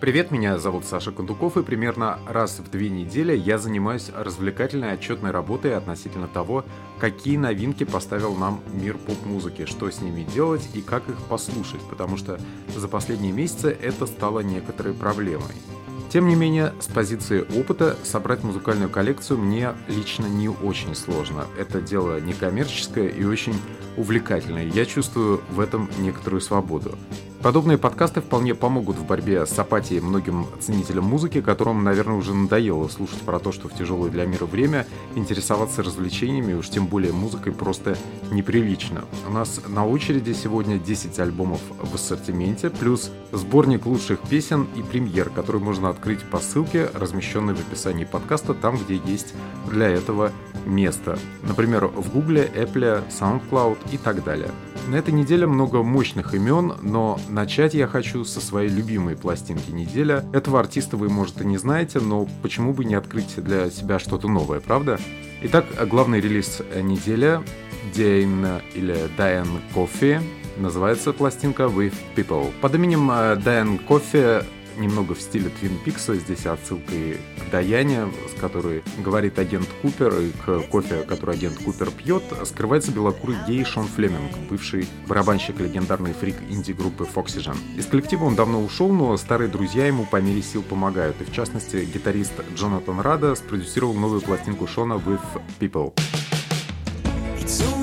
Привет, меня зовут Саша Кондуков, и примерно раз в две недели я занимаюсь развлекательной отчетной работой относительно того, какие новинки поставил нам мир поп-музыки, что с ними делать и как их послушать, потому что за последние месяцы это стало некоторой проблемой. Тем не менее, с позиции опыта собрать музыкальную коллекцию мне лично не очень сложно. Это дело некоммерческое и очень увлекательное. Я чувствую в этом некоторую свободу. Подобные подкасты вполне помогут в борьбе с апатией многим ценителям музыки, которым, наверное, уже надоело слушать про то, что в тяжелое для мира время интересоваться развлечениями, уж тем более музыкой, просто неприлично. У нас на очереди сегодня 10 альбомов в ассортименте, плюс сборник лучших песен и премьер, который можно открыть по ссылке, размещенной в описании подкаста, там, где есть для этого место. Например, в Гугле, Apple, SoundCloud и так далее. На этой неделе много мощных имен, но начать я хочу со своей любимой пластинки неделя. Этого артиста вы, может, и не знаете, но почему бы не открыть для себя что-то новое, правда? Итак, главный релиз недели Дейн или Дайан Кофе называется пластинка With People. Под именем Дайан Кофе немного в стиле Твин Пикса, здесь отсылкой к Даяне, с которой говорит агент Купер, и к кофе, который агент Купер пьет, скрывается белокурый гей Шон Флеминг, бывший барабанщик легендарной фрик инди-группы Foxygen. Из коллектива он давно ушел, но старые друзья ему по мере сил помогают, и в частности гитарист Джонатан Рада спродюсировал новую пластинку Шона With People. It's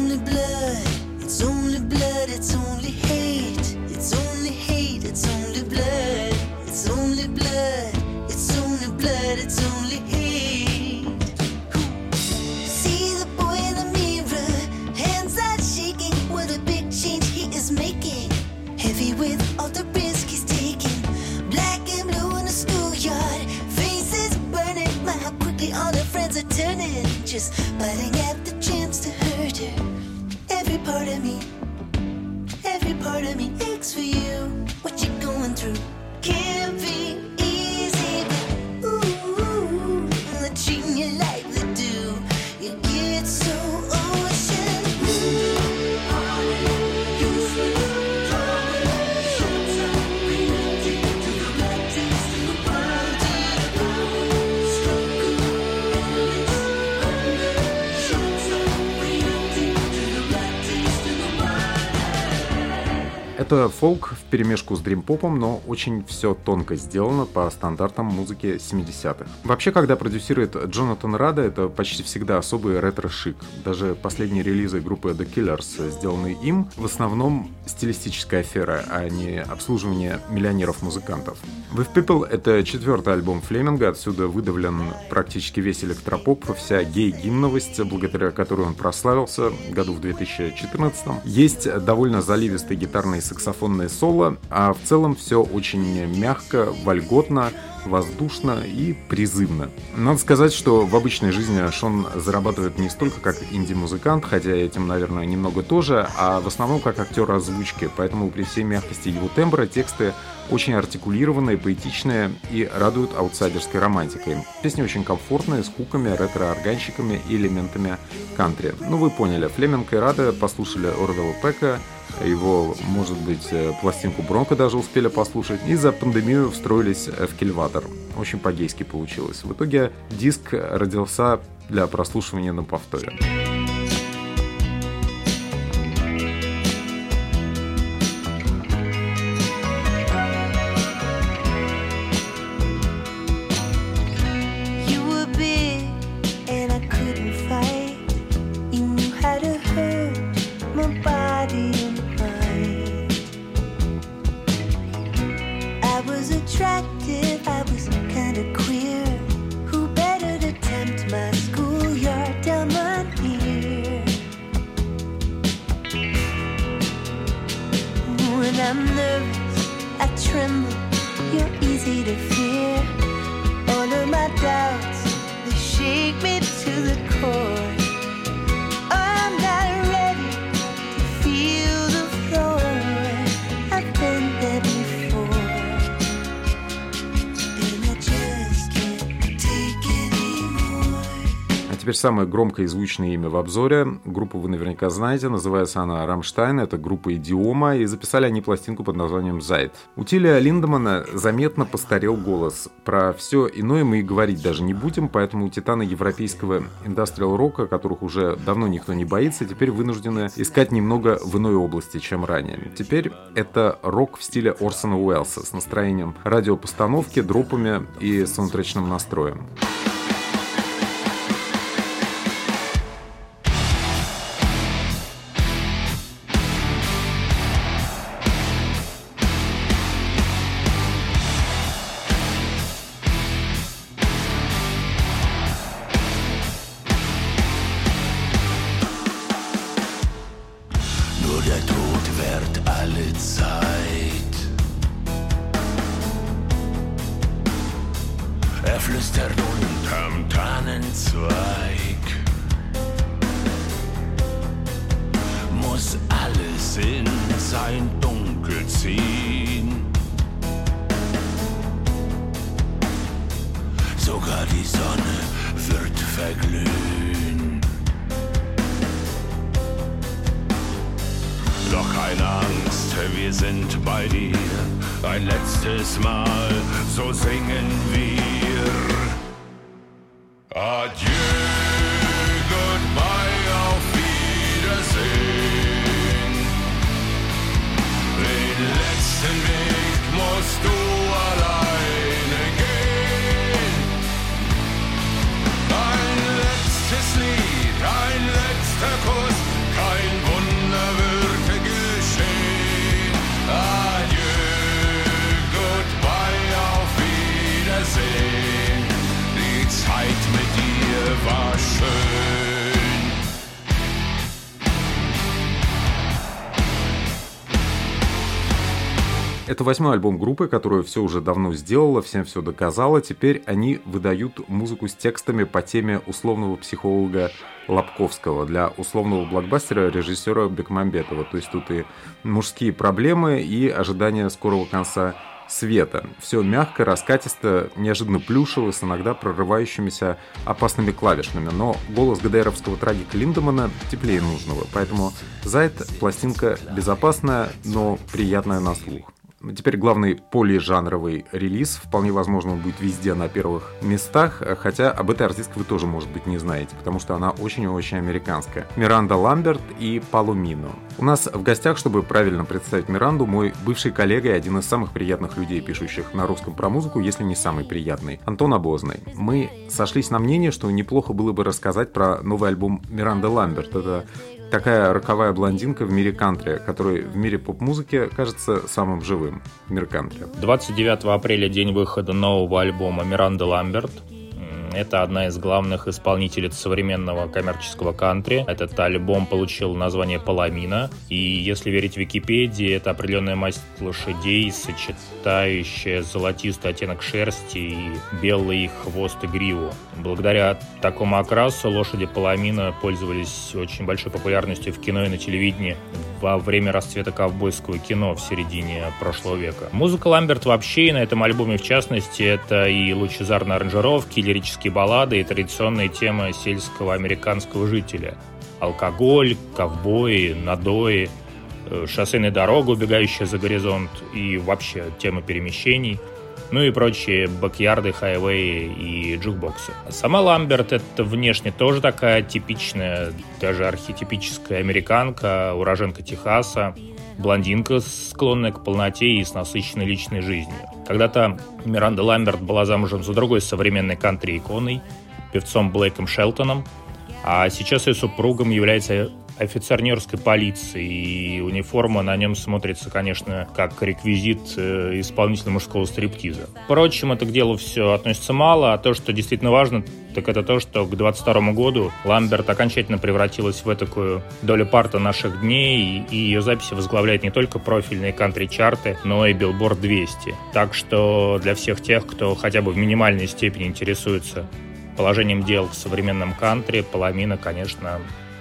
Это фолк в перемешку с дрим-попом, но очень все тонко сделано по стандартам музыки 70-х. Вообще, когда продюсирует Джонатан Рада, это почти всегда особый ретро-шик. Даже последние релизы группы The Killers, сделанные им, в основном стилистическая афера, а не обслуживание миллионеров-музыкантов. With People — это четвертый альбом Флеминга, отсюда выдавлен практически весь электропоп, вся гей-гимновость, благодаря которой он прославился году в 2014 Есть довольно заливистый гитарный саксофонное соло, а в целом все очень мягко, вольготно, воздушно и призывно. Надо сказать, что в обычной жизни Шон зарабатывает не столько как инди-музыкант, хотя этим, наверное, немного тоже, а в основном как актер озвучки, поэтому при всей мягкости его тембра тексты очень артикулированные, поэтичные и радуют аутсайдерской романтикой. Песни очень комфортные, с куками, ретро-органщиками и элементами кантри. Ну вы поняли, Флеминг и Рада послушали Орвелла Пека, его, может быть, э, пластинку Бронко даже успели послушать, и за пандемию встроились в кильватор. Очень по-гейски получилось. В итоге диск родился для прослушивания на повторе. Теперь самое громкое и звучное имя в обзоре. Группу вы наверняка знаете, называется она «Рамштайн», это группа «Идиома», и записали они пластинку под названием «Зайд». У Тиля Линдемана заметно постарел голос. Про все иное мы и говорить даже не будем, поэтому титаны европейского индастриал-рока, которых уже давно никто не боится, теперь вынуждены искать немного в иной области, чем ранее. Теперь это рок в стиле Орсона Уэллса с настроением радиопостановки, дропами и саундтречным настроем. obstacle. Это восьмой альбом группы, которая все уже давно сделала, всем все доказала. Теперь они выдают музыку с текстами по теме условного психолога Лобковского для условного блокбастера режиссера Бекмамбетова. То есть тут и мужские проблемы, и ожидание скорого конца света. Все мягко, раскатисто, неожиданно плюшево, с иногда прорывающимися опасными клавишными. Но голос ГДРовского трагика Линдемана теплее нужного. Поэтому «Зайд» — пластинка безопасная, но приятная на слух. Теперь главный полижанровый релиз. Вполне возможно, он будет везде на первых местах, хотя об этой артистке вы тоже, может быть, не знаете, потому что она очень-очень американская. Миранда Ламберт и Палумино. У нас в гостях, чтобы правильно представить Миранду, мой бывший коллега и один из самых приятных людей, пишущих на русском про музыку, если не самый приятный, Антон Обозный. Мы сошлись на мнение, что неплохо было бы рассказать про новый альбом Миранды Ламберт. Это такая роковая блондинка в мире кантри, который в мире поп-музыки кажется самым живым. Мир кантри. 29 апреля день выхода нового альбома Миранда Ламберт. Это одна из главных исполнительниц современного коммерческого кантри. Этот альбом получил название «Паламина». И если верить Википедии, это определенная масть лошадей, сочетающая золотистый оттенок шерсти и белый хвост и гриву. Благодаря такому окрасу лошади Паламина пользовались очень большой популярностью в кино и на телевидении во время расцвета ковбойского кино в середине прошлого века. Музыка Ламберт вообще, и на этом альбоме в частности, это и лучезарные аранжировки, и лирические баллады, и традиционные темы сельского американского жителя. Алкоголь, ковбои, надои, э, шоссейная дорога, убегающая за горизонт, и вообще тема перемещений – ну и прочие бакьярды, хайвеи и джукбоксы. Сама Ламберт это внешне тоже такая типичная, даже архетипическая американка, уроженка Техаса, блондинка, склонная к полноте и с насыщенной личной жизнью. Когда-то Миранда Ламберт была замужем за другой современной кантри-иконой, певцом Блейком Шелтоном, а сейчас ее супругом является офицер Нью-Йоркской полиции, и униформа на нем смотрится, конечно, как реквизит э, исполнителя мужского стриптиза. Впрочем, это к делу все относится мало, а то, что действительно важно, так это то, что к 22 году Ламберт окончательно превратилась в такую долю парта наших дней, и ее записи возглавляет не только профильные кантри-чарты, но и Billboard 200. Так что для всех тех, кто хотя бы в минимальной степени интересуется положением дел в современном кантри, Паламина, конечно,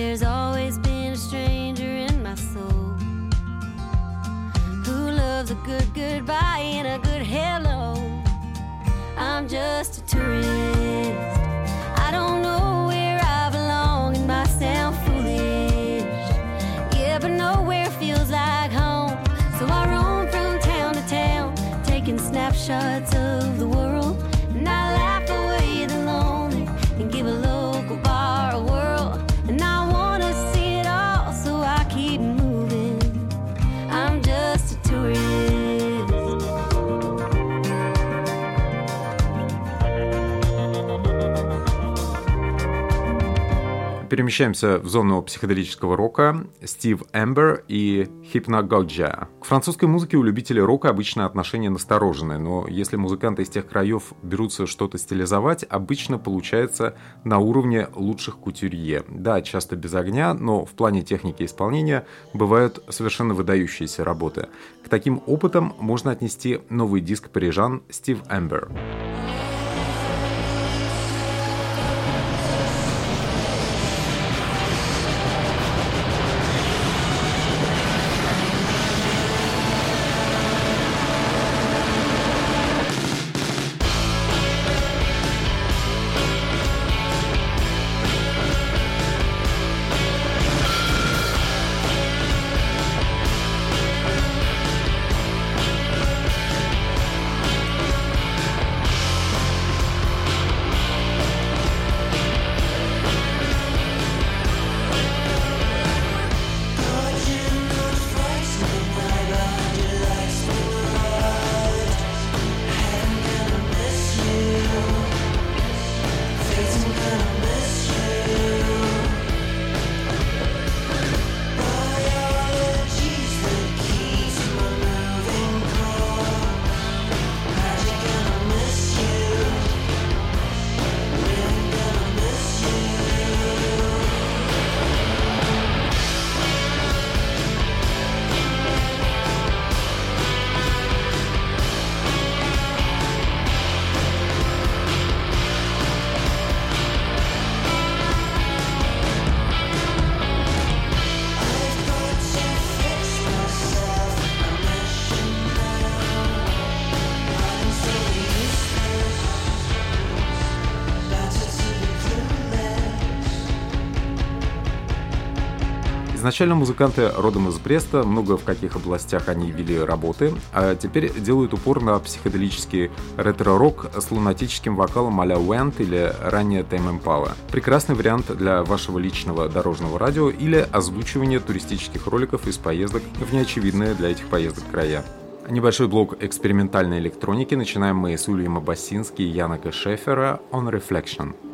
there's always been a stranger in my soul who loves a good goodbye and a good hello. I'm just a tourist. Перемещаемся в зону психоделического рока. Стив Эмбер и Hypnagogia. К французской музыке у любителей рока обычно отношение настороженное, но если музыканты из тех краев берутся что-то стилизовать, обычно получается на уровне лучших кутюрье. Да, часто без огня, но в плане техники исполнения бывают совершенно выдающиеся работы. К таким опытам можно отнести новый диск парижан Стив Эмбер. Изначально музыканты родом из Бреста, много в каких областях они вели работы, а теперь делают упор на психоделический ретро-рок с лунатическим вокалом а-ля Уэнт или ранее Тайм Импала. Прекрасный вариант для вашего личного дорожного радио или озвучивания туристических роликов из поездок в неочевидные для этих поездок края. Небольшой блок экспериментальной электроники начинаем мы с Уильяма Бассински и Янака Шефера «On Reflection».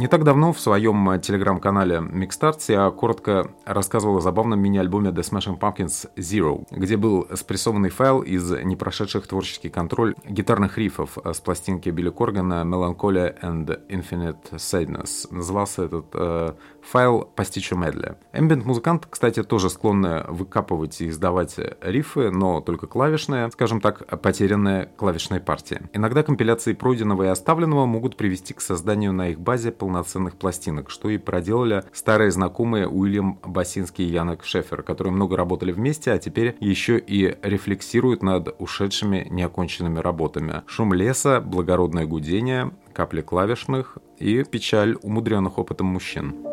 Не так давно в своем э, телеграм-канале Mixstarts я коротко рассказывал о забавном мини-альбоме The Smashing Pumpkins Zero, где был спрессованный файл из непрошедших творческий контроль гитарных рифов с пластинки Билли Коргана Melancholia and Infinite Sadness. Назывался этот э, файл Pasticho Medley. Эмбиент-музыкант, кстати, тоже склонны выкапывать и издавать рифы, но только клавишные, скажем так, потерянные клавишные партии. Иногда компиляции пройденного и оставленного могут привести к созданию на их базе полноценных пластинок, что и проделали старые знакомые Уильям Басинский и Янок Шефер, которые много работали вместе, а теперь еще и рефлексируют над ушедшими неоконченными работами. Шум леса, благородное гудение, капли клавишных и печаль умудренных опытом мужчин.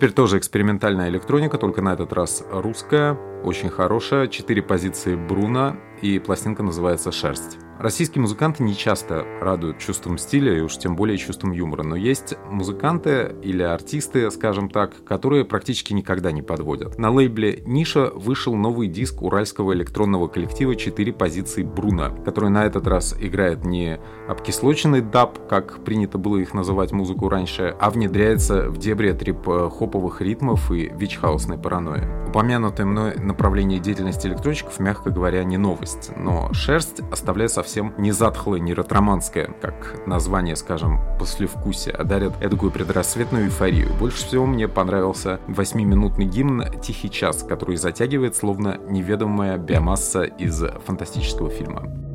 Теперь тоже экспериментальная электроника, только на этот раз русская, очень хорошая. Четыре позиции Бруно, и пластинка называется «Шерсть». Российские музыканты не часто радуют чувством стиля и уж тем более чувством юмора, но есть музыканты или артисты, скажем так, которые практически никогда не подводят. На лейбле «Ниша» вышел новый диск уральского электронного коллектива «Четыре позиции Бруно», который на этот раз играет не обкислоченный даб, как принято было их называть музыку раньше, а внедряется в дебри трип-хоповых ритмов и вич-хаусной паранойи. Упомянутое мной направление деятельности электронщиков, мягко говоря, не новость, но «Шерсть» оставляет совсем совсем не затхлое, не ретроманское, как название, скажем, послевкусие, а дарят эдакую предрассветную эйфорию. Больше всего мне понравился восьмиминутный гимн «Тихий час», который затягивает словно неведомая биомасса из фантастического фильма.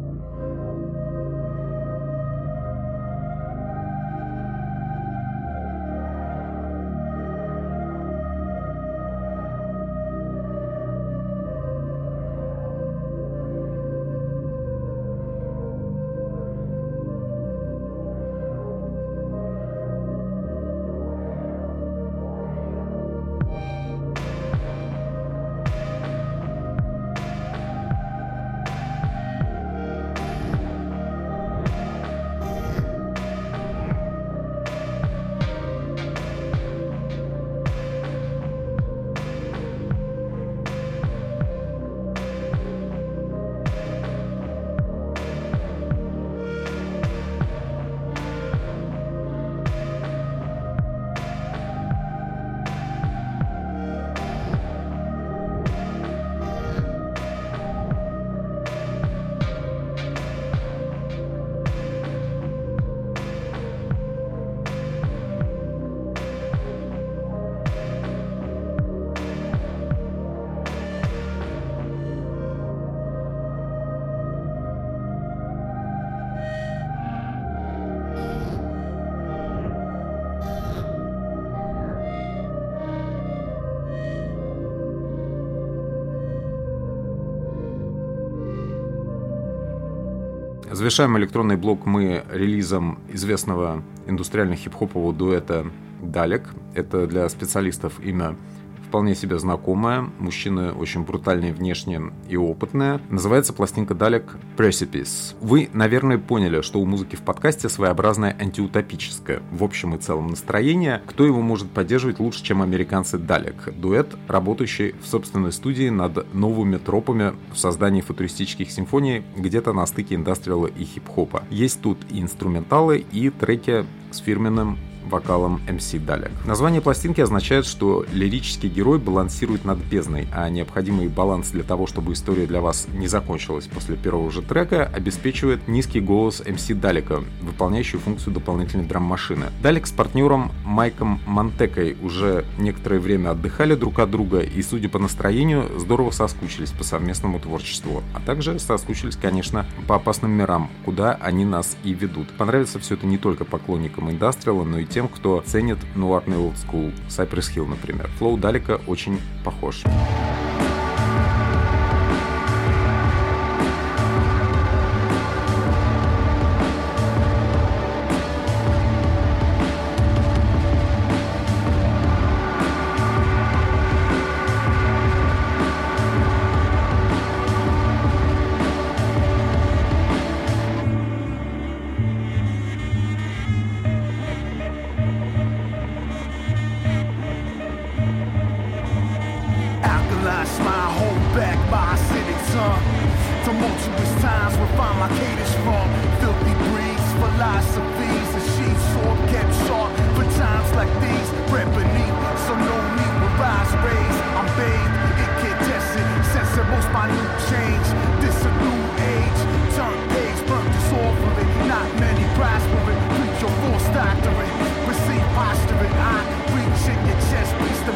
Завершаем электронный блок мы релизом известного индустриально-хип-хопового дуэта «Далек». Это для специалистов имя вполне себе знакомая, мужчина очень брутальный внешне и опытная. Называется пластинка Далек Precipice. Вы, наверное, поняли, что у музыки в подкасте своеобразное антиутопическое, в общем и целом настроение. Кто его может поддерживать лучше, чем американцы Далек? Дуэт, работающий в собственной студии над новыми тропами в создании футуристических симфоний где-то на стыке индастриала и хип-хопа. Есть тут и инструменталы, и треки с фирменным вокалом MC Далек. Название пластинки означает, что лирический герой балансирует над бездной, а необходимый баланс для того, чтобы история для вас не закончилась после первого же трека, обеспечивает низкий голос MC Далека, выполняющий функцию дополнительной драм-машины. Далек с партнером Майком Монтекой уже некоторое время отдыхали друг от друга и, судя по настроению, здорово соскучились по совместному творчеству, а также соскучились, конечно, по опасным мирам, куда они нас и ведут. Понравится все это не только поклонникам индастриала, но и тем, кто ценит нуарный олдскул, Cypress Hill, например. Флоу Далека очень похож.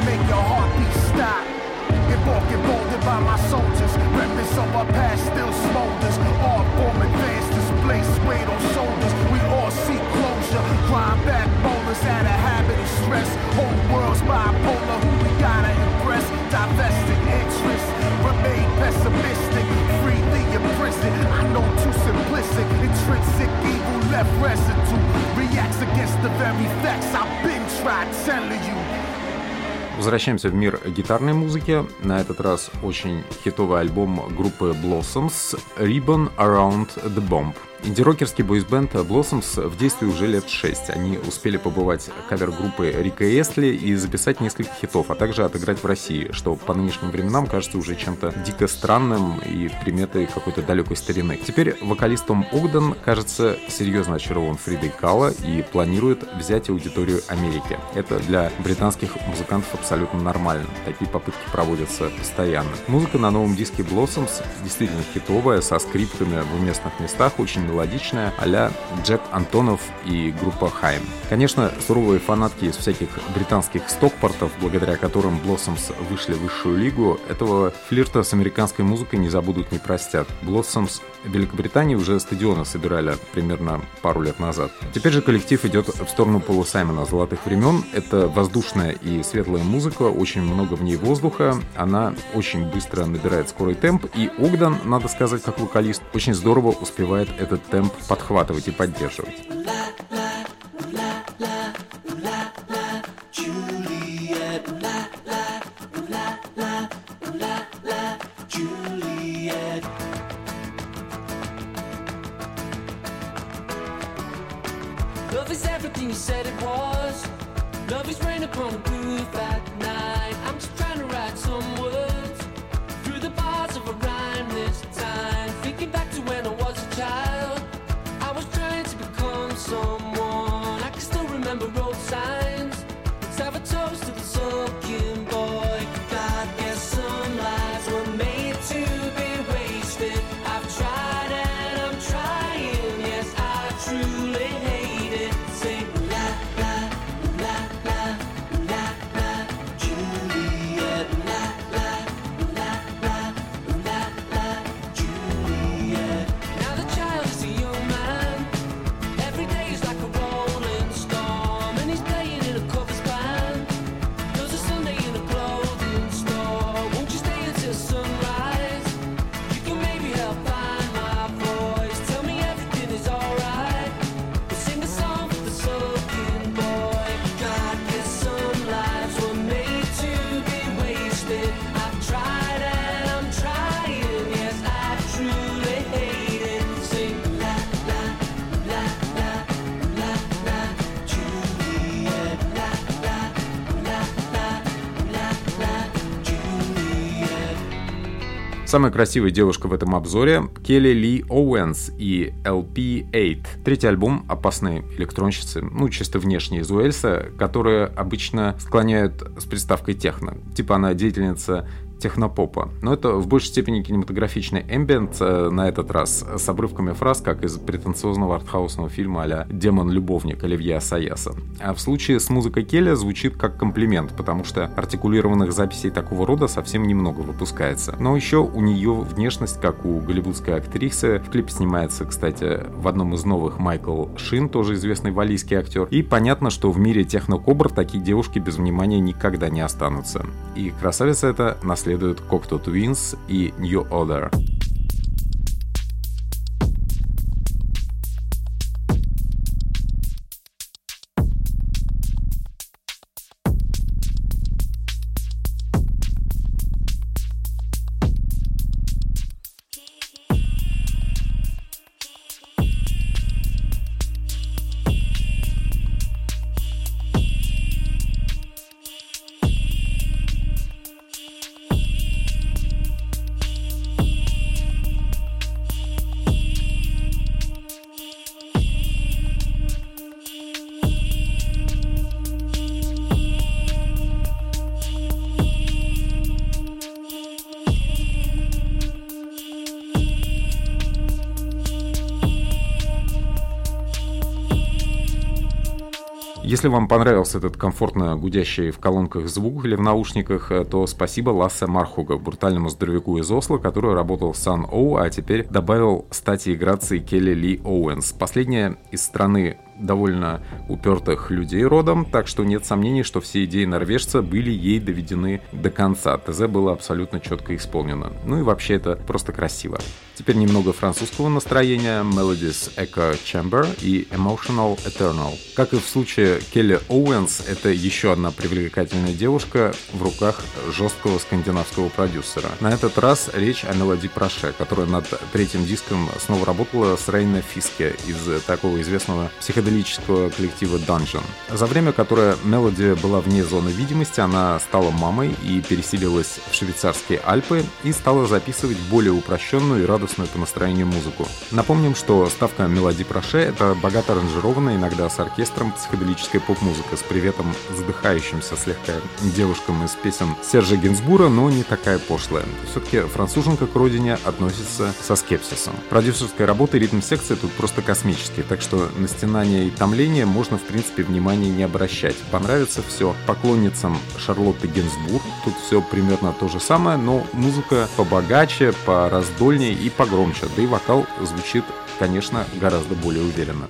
make your heartbeat stop. Embarking bolted by my soldiers, remnants of our past still smolders. All form advanced display weight on shoulders. We all seek closure. Crime back bowlers out of habit of stress. Whole world's bipolar, who we gotta impress. Divested interest, remain pessimistic. Freely imprisoned, I know too simplistic. Intrinsic evil left residue. Reacts against the very facts I've been tried telling you. Возвращаемся в мир гитарной музыки. На этот раз очень хитовый альбом группы Blossoms «Ribbon Around the Bomb». Инди-рокерский бойсбенд Blossoms в действии уже лет 6. Они успели побывать кавер-группы Рика Эстли и записать несколько хитов, а также отыграть в России, что по нынешним временам кажется уже чем-то дико странным и приметой какой-то далекой старины. Теперь вокалист Том кажется, серьезно очарован Фридой Кала и планирует взять аудиторию Америки. Это для британских музыкантов абсолютно нормально. Такие попытки проводятся постоянно. Музыка на новом диске Blossoms действительно хитовая, со скрипками в уместных местах, очень мелодичная, а Джек Антонов и группа Хайм. Конечно, суровые фанатки из всяких британских стокпортов, благодаря которым Blossoms вышли в высшую лигу, этого флирта с американской музыкой не забудут, не простят. Blossoms в Великобритании уже стадионы собирали примерно пару лет назад. Теперь же коллектив идет в сторону Пола Саймона золотых времен. Это воздушная и светлая музыка, очень много в ней воздуха, она очень быстро набирает скорый темп, и Огдан, надо сказать, как вокалист, очень здорово успевает этот темп подхватывать и поддерживать. Самая красивая девушка в этом обзоре — Келли Ли Оуэнс и LP8. Третий альбом опасной электронщицы, ну, чисто внешне из Уэльса, которые обычно склоняют с приставкой техно. Типа она деятельница технопопа. Но это в большей степени кинематографичный эмбиент, на этот раз с обрывками фраз, как из претенциозного артхаусного фильма а «Демон-любовник» Оливье Асаяса. А в случае с музыкой Келли звучит как комплимент, потому что артикулированных записей такого рода совсем немного выпускается. Но еще у нее внешность, как у голливудской актрисы. В клипе снимается, кстати, в одном из новых Майкл Шин, тоже известный валийский актер. И понятно, что в мире технокобр такие девушки без внимания никогда не останутся. И красавица эта наследует Cocteau Twins и New Order. Если вам понравился этот комфортно гудящий в колонках звук или в наушниках, э, то спасибо Лассе Мархуга, брутальному здоровяку из Осло, который работал в Сан Оу, а теперь добавил стати и Келли Ли Оуэнс. Последняя из страны довольно упертых людей родом, так что нет сомнений, что все идеи норвежца были ей доведены до конца. ТЗ было абсолютно четко исполнено. Ну и вообще это просто красиво. Теперь немного французского настроения, Melody's Echo Chamber и Emotional Eternal. Как и в случае Келли Оуэнс, это еще одна привлекательная девушка в руках жесткого скандинавского продюсера. На этот раз речь о Мелоди Проше, которая над третьим диском снова работала с Рейна Фиске из такого известного психоделического коллектива Dungeon. За время, которое Мелоди была вне зоны видимости, она стала мамой и переселилась в швейцарские Альпы и стала записывать более упрощенную и радостную по настроению музыку. Напомним, что ставка Мелоди Проше — это богато аранжированная, иногда с оркестром, психоделическая поп-музыка с приветом задыхающимся слегка девушкам из песен Сержа Гинзбура, но не такая пошлая. Все-таки француженка к родине относится со скепсисом. Продюсерская работа и ритм-секция тут просто космические, так что на стенание и томление можно, в принципе, внимания не обращать. Понравится все поклонницам Шарлотты Гинзбург. Тут все примерно то же самое, но музыка побогаче, пораздольнее и погромче, да и вокал звучит, конечно, гораздо более уверенно.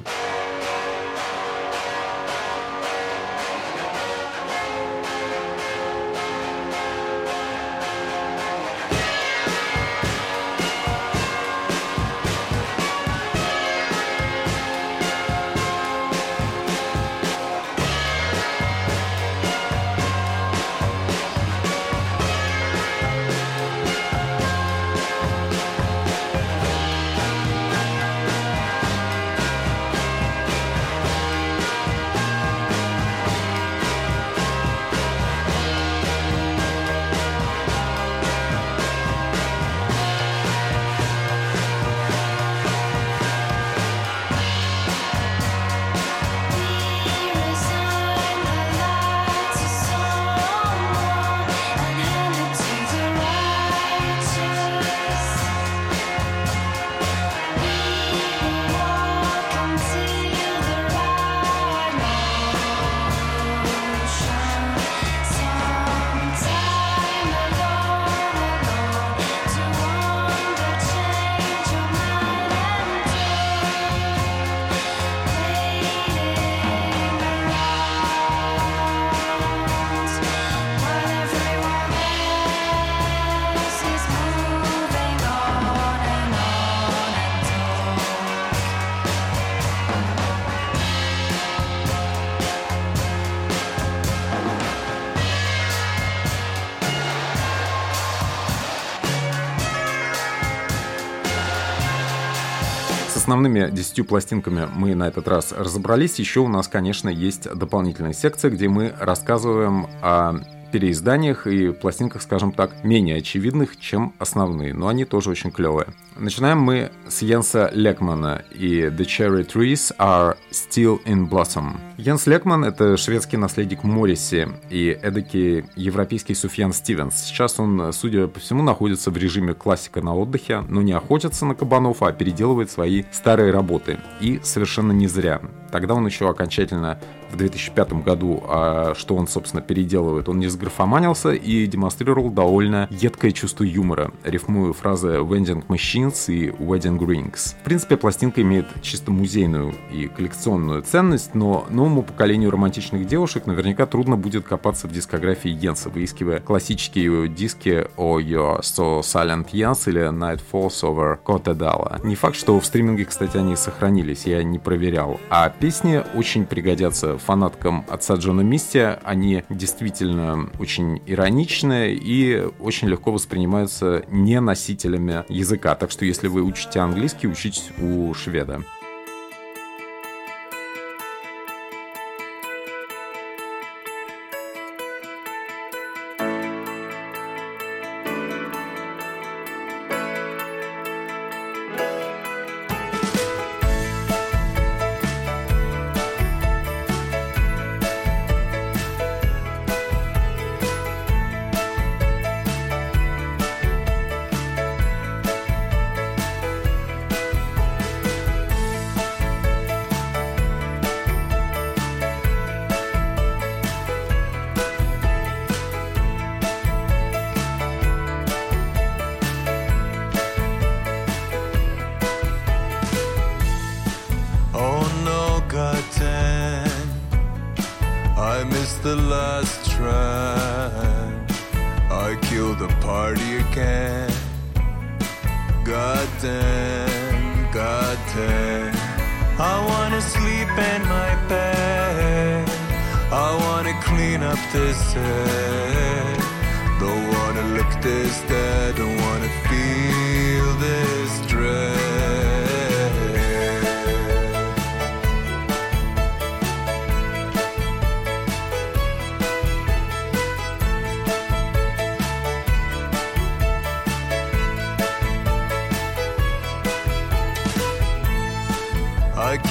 Основными десятью пластинками мы на этот раз разобрались. Еще у нас, конечно, есть дополнительная секция, где мы рассказываем о переизданиях и пластинках, скажем так, менее очевидных, чем основные, но они тоже очень клевые. Начинаем мы с Йенса Лекмана и The Cherry Trees Are Still in Blossom. Йенс Лекман — это шведский наследник Морриси и эдакий европейский Суфьян Стивенс. Сейчас он, судя по всему, находится в режиме классика на отдыхе, но не охотится на кабанов, а переделывает свои старые работы. И совершенно не зря. Тогда он еще окончательно в 2005 году, а что он, собственно, переделывает, он не сграфоманился и демонстрировал довольно едкое чувство юмора, рифмуя фразы «vending machines» и «wedding rings». В принципе, пластинка имеет чисто музейную и коллекционную ценность, но новому поколению романтичных девушек наверняка трудно будет копаться в дискографии Йенса, выискивая классические диски о You're So Silent Jens или Night Falls Over Cotedala. Не факт, что в стриминге, кстати, они сохранились, я не проверял. А песни очень пригодятся фанаткам отца Джона Мисти. Они действительно очень ироничные и очень легко воспринимаются не носителями языка. Так что если вы учите английский, учитесь у шведа.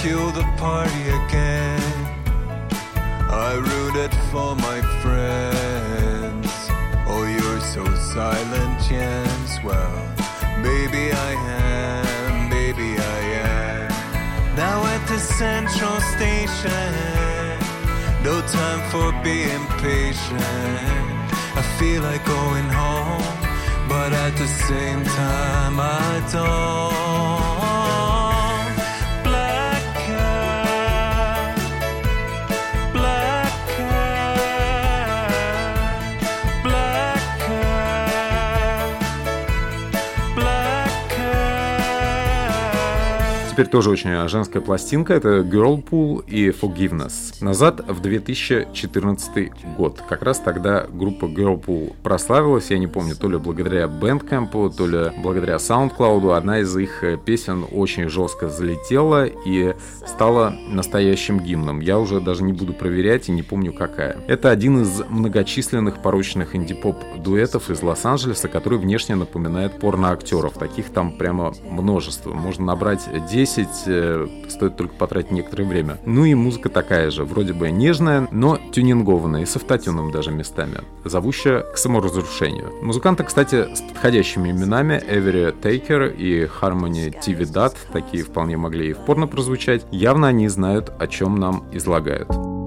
I killed the party again. I rooted for my friends. Oh, you're so silent, Jens. Well, maybe I am, baby I am. Now at the central station, no time for being patient. I feel like going home, but at the same time I don't. Теперь тоже очень женская пластинка. Это Girlpool и Forgiveness. Назад в 2014 год. Как раз тогда группа Girlpool прославилась. Я не помню, то ли благодаря Bandcamp, то ли благодаря SoundCloud. Одна из их э, песен очень жестко залетела и стала настоящим гимном. Я уже даже не буду проверять и не помню какая. Это один из многочисленных порочных инди-поп дуэтов из Лос-Анджелеса, который внешне напоминает порноактеров. Таких там прямо множество. Можно набрать 10, э, стоит только потратить некоторое время. Ну и музыка такая же, вроде бы нежная, но тюнингованная и с автотюном даже местами, зовущая к саморазрушению. Музыканты, кстати, с подходящими именами Эвери Тейкер и Harmony TV Dat, такие вполне могли и в порно прозвучать, явно они знают, о чем нам излагают.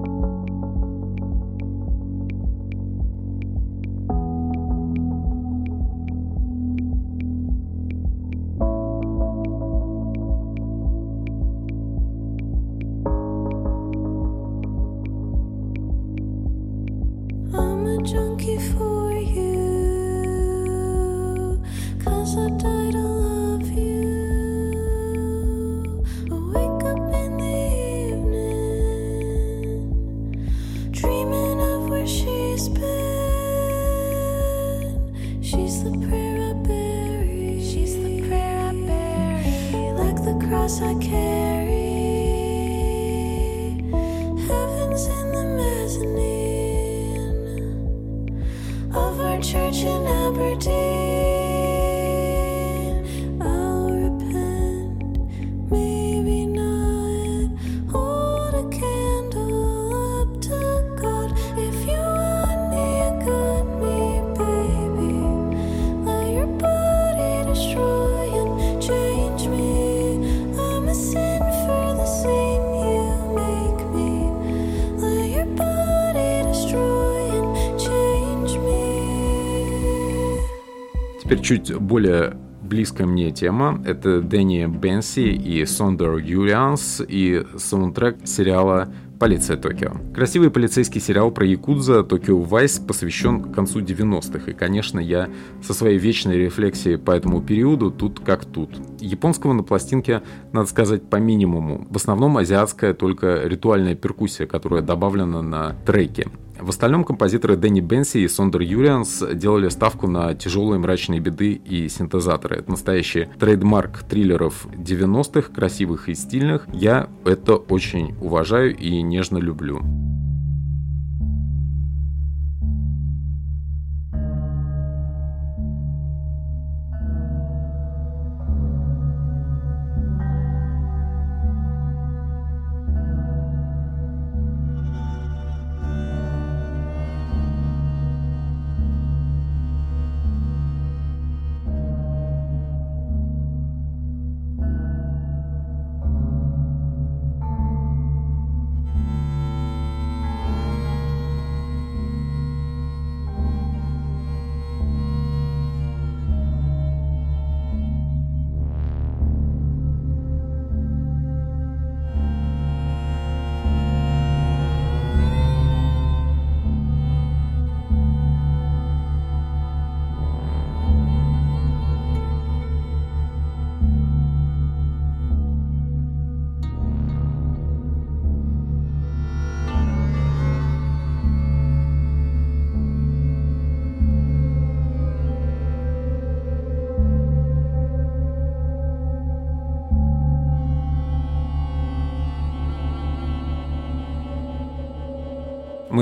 Чуть более близкая мне тема. Это Дэнни Бенси и Сондер Юлианс и саундтрек сериала «Полиция Токио». Красивый полицейский сериал про Якудза «Токио Вайс» посвящен концу 90-х. И, конечно, я со своей вечной рефлексией по этому периоду тут как тут. Японского на пластинке, надо сказать, по минимуму. В основном азиатская только ритуальная перкуссия, которая добавлена на треки. В остальном композиторы Дэнни Бенси и Сондер Юрианс делали ставку на тяжелые мрачные биты и синтезаторы. Это настоящий trademark триллеров 90-х, красивых и стильных. Я это очень уважаю и нежно люблю.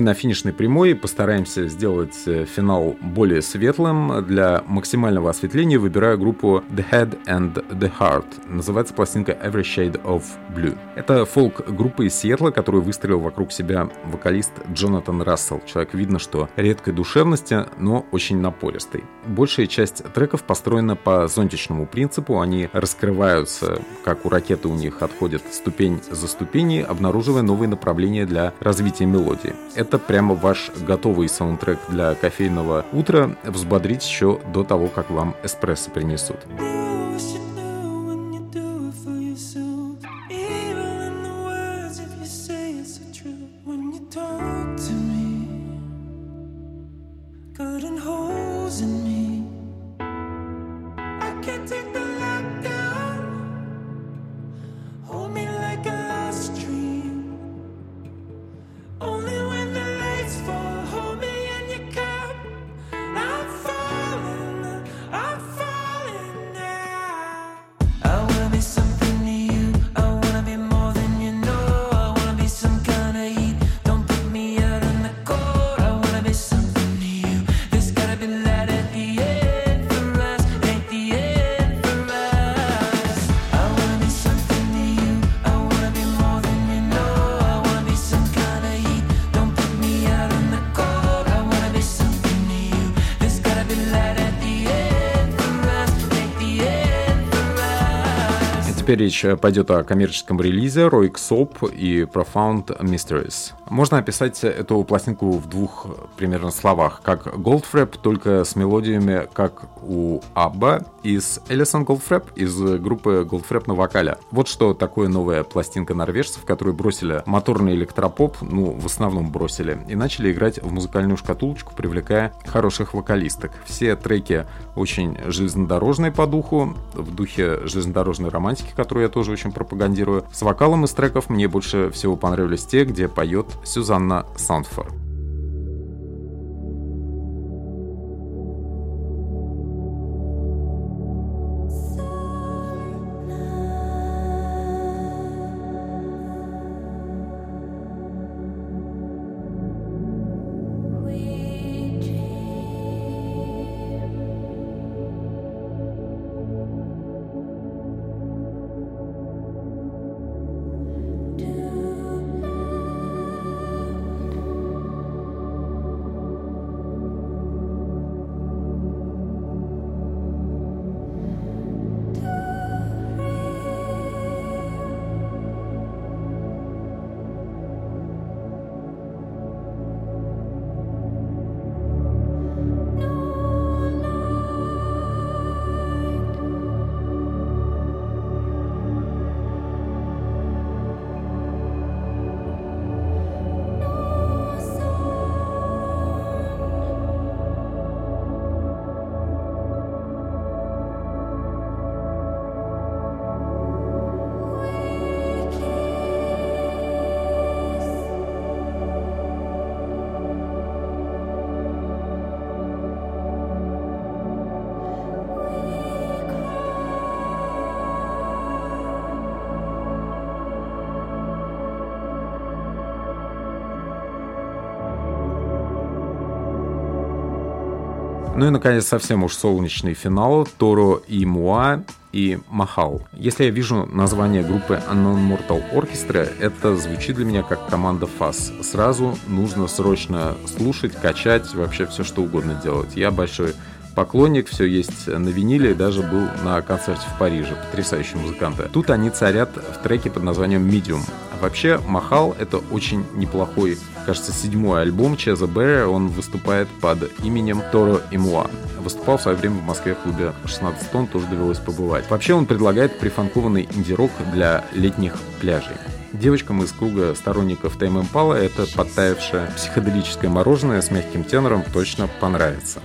Мы на финишной прямой постараемся сделать э, финал более светлым. Для максимального осветления выбираю группу The Head and the Heart. Называется пластинка Every Shade of Blue. Это фолк-группа из Сиэтла, которую выстроил вокруг себя вокалист Джонатан Рассел. Человек видно, что редкой душевности, но очень напористый. Большая часть треков построена по зонтичному принципу. Они раскрываются, как у ракеты у них отходят ступень за ступеней, обнаруживая новые направления для развития мелодии. Это прямо ваш готовый саундтрек для кофейного утра взбодрить еще до того, как вам эспрессо принесут. Речь пойдет о коммерческом релизе Roik Soap и Profound Mysteries. Можно описать эту пластинку в двух примерно словах, как Goldfrapp, только с мелодиями, как у Абба из Элисон Goldfrapp, из группы Goldfrapp на вокале. Вот что такое новая пластинка норвежцев, которые бросили моторный электропоп, ну, в основном бросили, и начали играть в музыкальную шкатулочку, привлекая хороших вокалисток. Все треки очень железнодорожные по духу, в духе железнодорожной романтики, которую я тоже очень пропагандирую. С вокалом из треков мне больше всего понравились те, где поет Сюзанна Сандфорд. Ну и, наконец, совсем уж солнечный финал Торо и Муа и Махал. Если я вижу название группы Unknown Mortal Orchestra, это звучит для меня как команда ФАС. Сразу нужно срочно слушать, качать, вообще все что угодно делать. Я большой поклонник, все есть на виниле, даже был на концерте в Париже, потрясающие музыканты. Тут они царят в треке под названием Medium. Вообще, Махал — это очень неплохой, кажется, седьмой альбом Чеза Берри. Он выступает под именем Торо Имуа. Выступал в свое время в Москве в клубе 16 тонн, тоже довелось побывать. Вообще, он предлагает прифанкованный инди-рок для летних пляжей. Девочкам из круга сторонников Тайм Импала это подтаявшее психоделическое мороженое с мягким тенором точно понравится.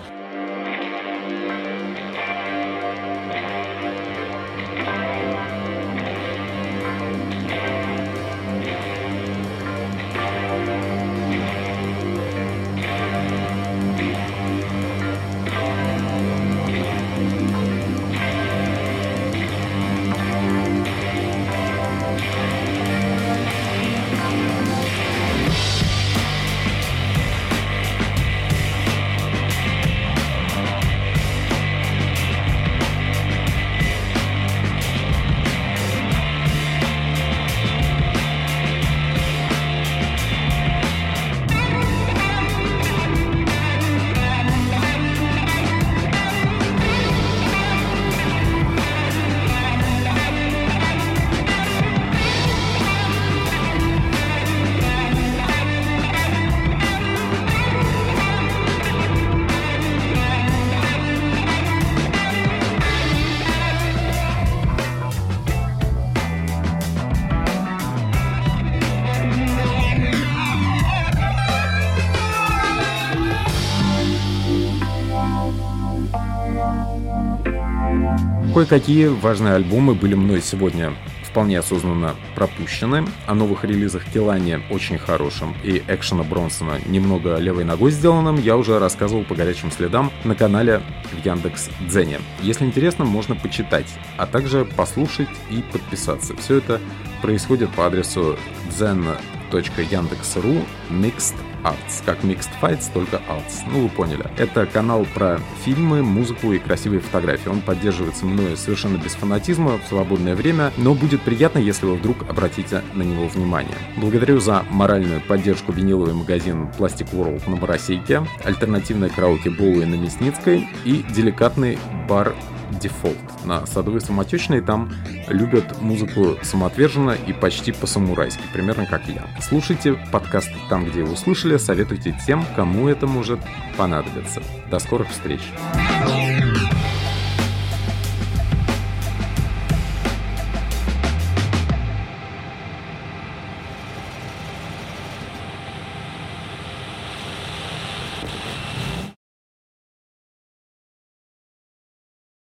Кое-какие важные альбомы были мной сегодня вполне осознанно пропущены. О новых релизах Келани очень хорошем и экшена Бронсона немного левой ногой сделанным я уже рассказывал по горячим следам на канале в Яндекс Дзене. Если интересно, можно почитать, а также послушать и подписаться. Все это происходит по адресу zen.yandex.ru mixed Arts, как Mixed Fights, только Arts. Ну, вы поняли. Это канал про фильмы, музыку и красивые фотографии. Он поддерживается мною совершенно без фанатизма в свободное время, но будет приятно, если вы вдруг обратите на него внимание. Благодарю за моральную поддержку виниловый магазин Plastic World на Боросейке, альтернативной караоке Боуи на Мясницкой и деликатный бар Default на Садовой Самотечной. Там любят музыку самоотверженно и почти по-самурайски, примерно как я. Слушайте подкасты там, где вы услышали, советуйте тем, кому это может понадобиться. До скорых встреч!